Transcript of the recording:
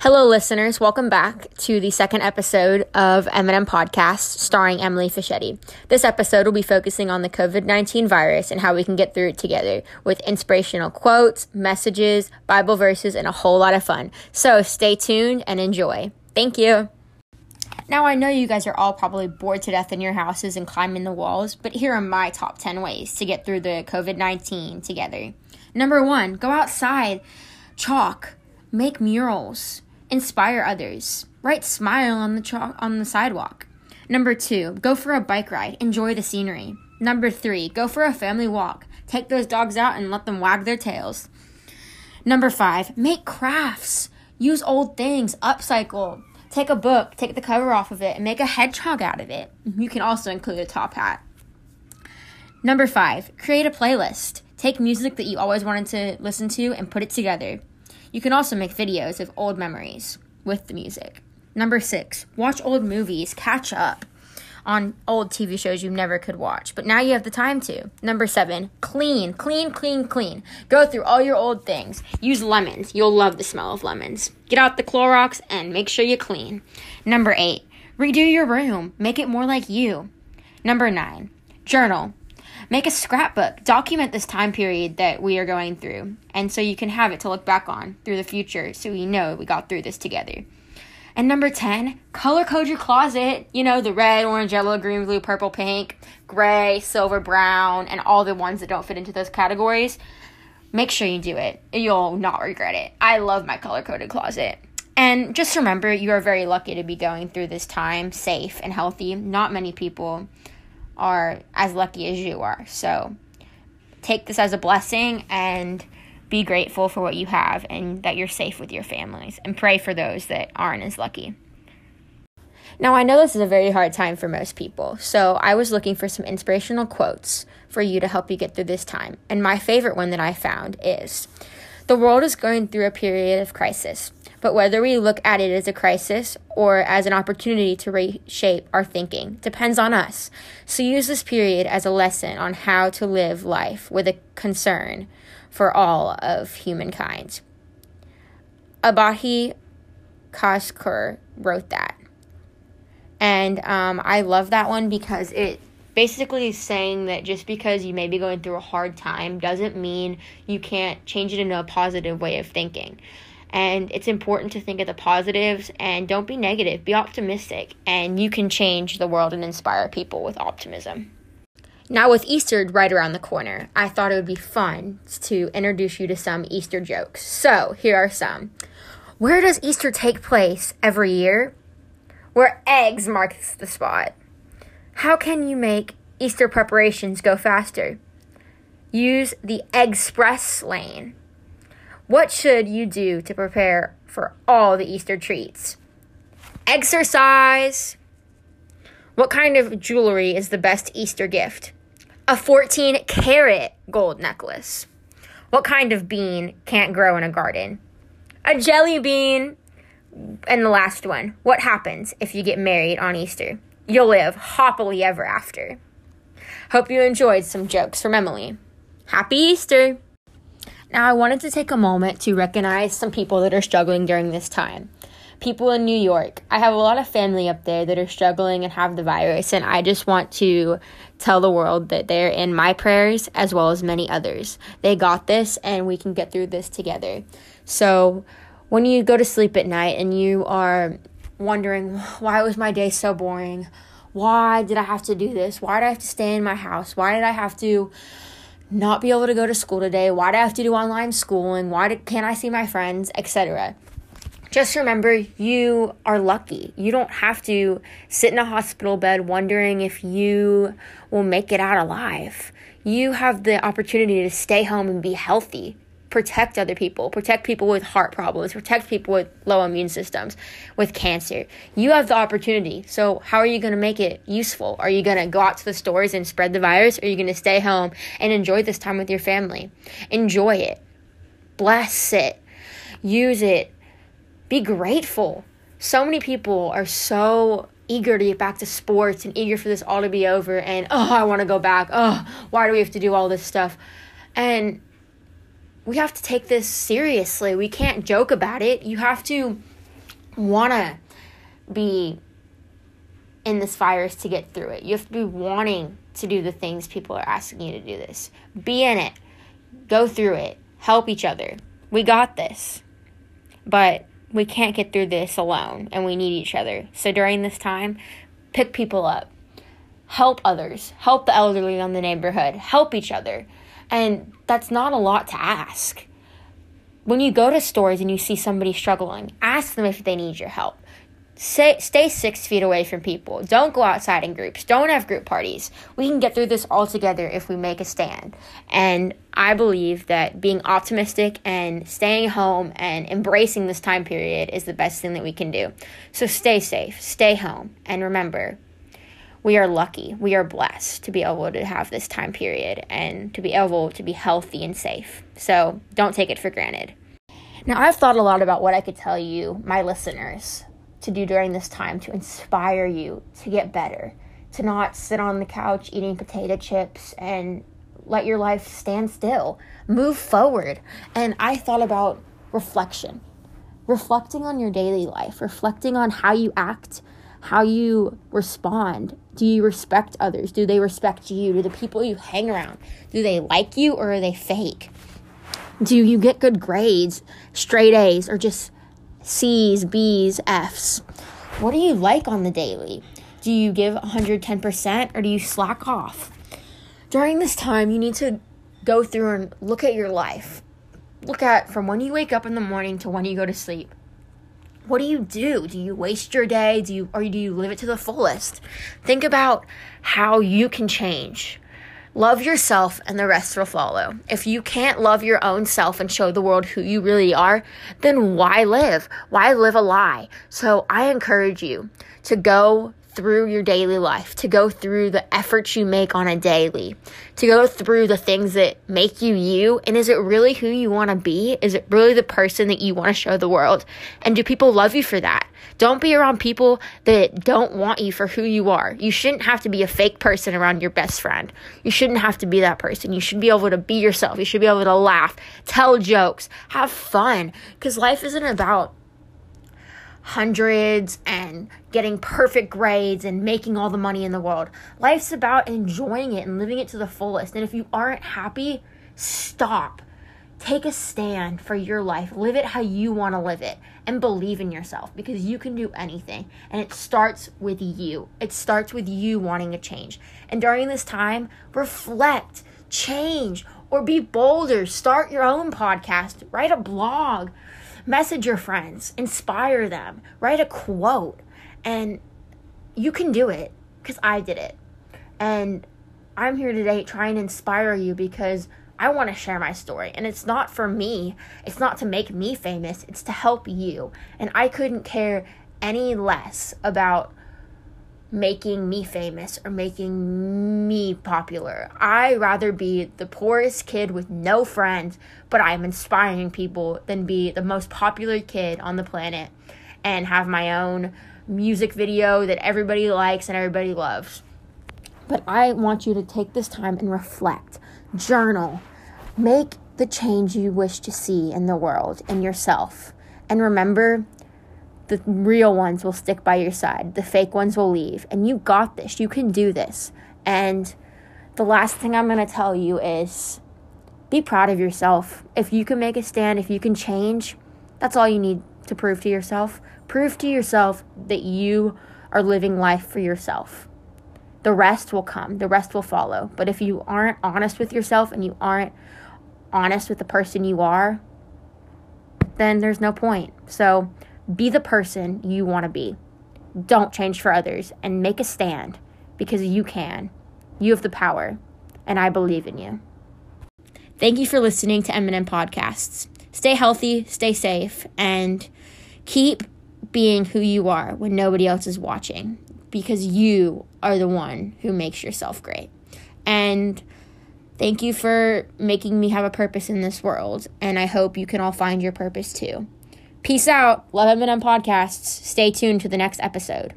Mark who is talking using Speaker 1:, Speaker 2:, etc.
Speaker 1: Hello, listeners. Welcome back to the second episode of M&M Podcast starring Emily Fischetti. This episode will be focusing on the COVID 19 virus and how we can get through it together with inspirational quotes, messages, Bible verses, and a whole lot of fun. So stay tuned and enjoy. Thank you. Now, I know you guys are all probably bored to death in your houses and climbing the walls, but here are my top 10 ways to get through the COVID 19 together. Number one, go outside, chalk, make murals Inspire others. Write smile on the chalk on the sidewalk. Number 2, go for a bike ride. Enjoy the scenery. Number 3, go for a family walk. Take those dogs out and let them wag their tails. Number 5, make crafts. Use old things, upcycle. Take a book, take the cover off of it, and make a hedgehog out of it. You can also include a top hat. Number 5, create a playlist. Take music that you always wanted to listen to and put it together. You can also make videos of old memories with the music. Number six, watch old movies, catch up on old TV shows you never could watch, but now you have the time to. Number seven, clean, clean, clean, clean. Go through all your old things. Use lemons. You'll love the smell of lemons. Get out the Clorox and make sure you clean. Number eight, redo your room. Make it more like you. Number nine, journal. Make a scrapbook. Document this time period that we are going through. And so you can have it to look back on through the future so we know we got through this together. And number 10, color code your closet. You know, the red, orange, yellow, green, blue, purple, pink, gray, silver, brown, and all the ones that don't fit into those categories. Make sure you do it. You'll not regret it. I love my color coded closet. And just remember, you are very lucky to be going through this time safe and healthy. Not many people are as lucky as you are. So take this as a blessing and be grateful for what you have and that you're safe with your families and pray for those that aren't as lucky. Now, I know this is a very hard time for most people, so I was looking for some inspirational quotes for you to help you get through this time. And my favorite one that I found is The world is going through a period of crisis. But whether we look at it as a crisis or as an opportunity to reshape our thinking depends on us. So use this period as a lesson on how to live life with a concern for all of humankind. Abahi Kashkur wrote that. And um, I love that one because it basically saying that just because you may be going through a hard time doesn't mean you can't change it into a positive way of thinking. And it's important to think of the positives and don't be negative, be optimistic, and you can change the world and inspire people with optimism. Now, with Easter right around the corner, I thought it would be fun to introduce you to some Easter jokes. So, here are some. Where does Easter take place every year? Where eggs marks the spot. How can you make Easter preparations go faster? Use the express lane. What should you do to prepare for all the Easter treats? Exercise. What kind of jewelry is the best Easter gift? A 14 karat gold necklace. What kind of bean can't grow in a garden? A jelly bean. And the last one. What happens if you get married on Easter? You'll live happily ever after. Hope you enjoyed some jokes from Emily. Happy Easter! Now, I wanted to take a moment to recognize some people that are struggling during this time. People in New York. I have a lot of family up there that are struggling and have the virus, and I just want to tell the world that they're in my prayers as well as many others. They got this, and we can get through this together. So, when you go to sleep at night and you are wondering, why was my day so boring? Why did I have to do this? Why did I have to stay in my house? Why did I have to not be able to go to school today? Why do I have to do online schooling? Why do, can't I see my friends, etc. Just remember you are lucky. You don't have to sit in a hospital bed wondering if you will make it out alive. You have the opportunity to stay home and be healthy protect other people, protect people with heart problems, protect people with low immune systems, with cancer. You have the opportunity. So, how are you going to make it useful? Are you going to go out to the stores and spread the virus? Or are you going to stay home and enjoy this time with your family? Enjoy it, bless it, use it, be grateful. So many people are so eager to get back to sports and eager for this all to be over and oh I want to go back. Oh, why do we have to do all this stuff? And we have to take this seriously. We can't joke about it. You have to want to be in this virus to get through it. You have to be wanting to do the things people are asking you to do this. Be in it. Go through it. Help each other. We got this. But we can't get through this alone and we need each other. So during this time, pick people up. Help others. Help the elderly in the neighborhood. Help each other. And that's not a lot to ask. When you go to stores and you see somebody struggling, ask them if they need your help. Stay, stay six feet away from people. Don't go outside in groups. Don't have group parties. We can get through this all together if we make a stand. And I believe that being optimistic and staying home and embracing this time period is the best thing that we can do. So stay safe, stay home, and remember, we are lucky, we are blessed to be able to have this time period and to be able to be healthy and safe. So don't take it for granted. Now, I've thought a lot about what I could tell you, my listeners, to do during this time to inspire you to get better, to not sit on the couch eating potato chips and let your life stand still. Move forward. And I thought about reflection. Reflecting on your daily life, reflecting on how you act, how you respond. Do you respect others? Do they respect you? Do the people you hang around, do they like you or are they fake? Do you get good grades, straight A's, or just C's, B's, F's. What do you like on the daily? Do you give 110% or do you slack off? During this time, you need to go through and look at your life. Look at from when you wake up in the morning to when you go to sleep. What do you do? Do you waste your day? Do you or do you live it to the fullest? Think about how you can change. Love yourself and the rest will follow. If you can't love your own self and show the world who you really are, then why live? Why live a lie? So I encourage you to go through your daily life, to go through the efforts you make on a daily, to go through the things that make you you. And is it really who you want to be? Is it really the person that you want to show the world? And do people love you for that? Don't be around people that don't want you for who you are. You shouldn't have to be a fake person around your best friend. You shouldn't have to be that person. You should be able to be yourself. You should be able to laugh, tell jokes, have fun. Because life isn't about hundreds and getting perfect grades and making all the money in the world. Life's about enjoying it and living it to the fullest. And if you aren't happy, stop. Take a stand for your life. Live it how you want to live it and believe in yourself because you can do anything. And it starts with you. It starts with you wanting to change. And during this time, reflect, change, or be bolder. Start your own podcast, write a blog, message your friends, inspire them, write a quote. And you can do it because I did it. And I'm here today trying to inspire you because I want to share my story. And it's not for me, it's not to make me famous, it's to help you. And I couldn't care any less about making me famous or making me popular. I rather be the poorest kid with no friends, but I'm inspiring people than be the most popular kid on the planet and have my own music video that everybody likes and everybody loves. But I want you to take this time and reflect, journal, make the change you wish to see in the world and yourself. And remember, the real ones will stick by your side, the fake ones will leave. And you got this, you can do this. And the last thing I'm going to tell you is be proud of yourself. If you can make a stand, if you can change, that's all you need to prove to yourself. Prove to yourself that you are living life for yourself. The rest will come, the rest will follow. But if you aren't honest with yourself and you aren't honest with the person you are, then there's no point. So be the person you want to be. Don't change for others and make a stand because you can. You have the power, and I believe in you. Thank you for listening to M&M Podcasts. Stay healthy, stay safe, and keep being who you are when nobody else is watching because you are the one who makes yourself great. And thank you for making me have a purpose in this world, and I hope you can all find your purpose too. Peace out. Love M&M Podcasts. Stay tuned to the next episode.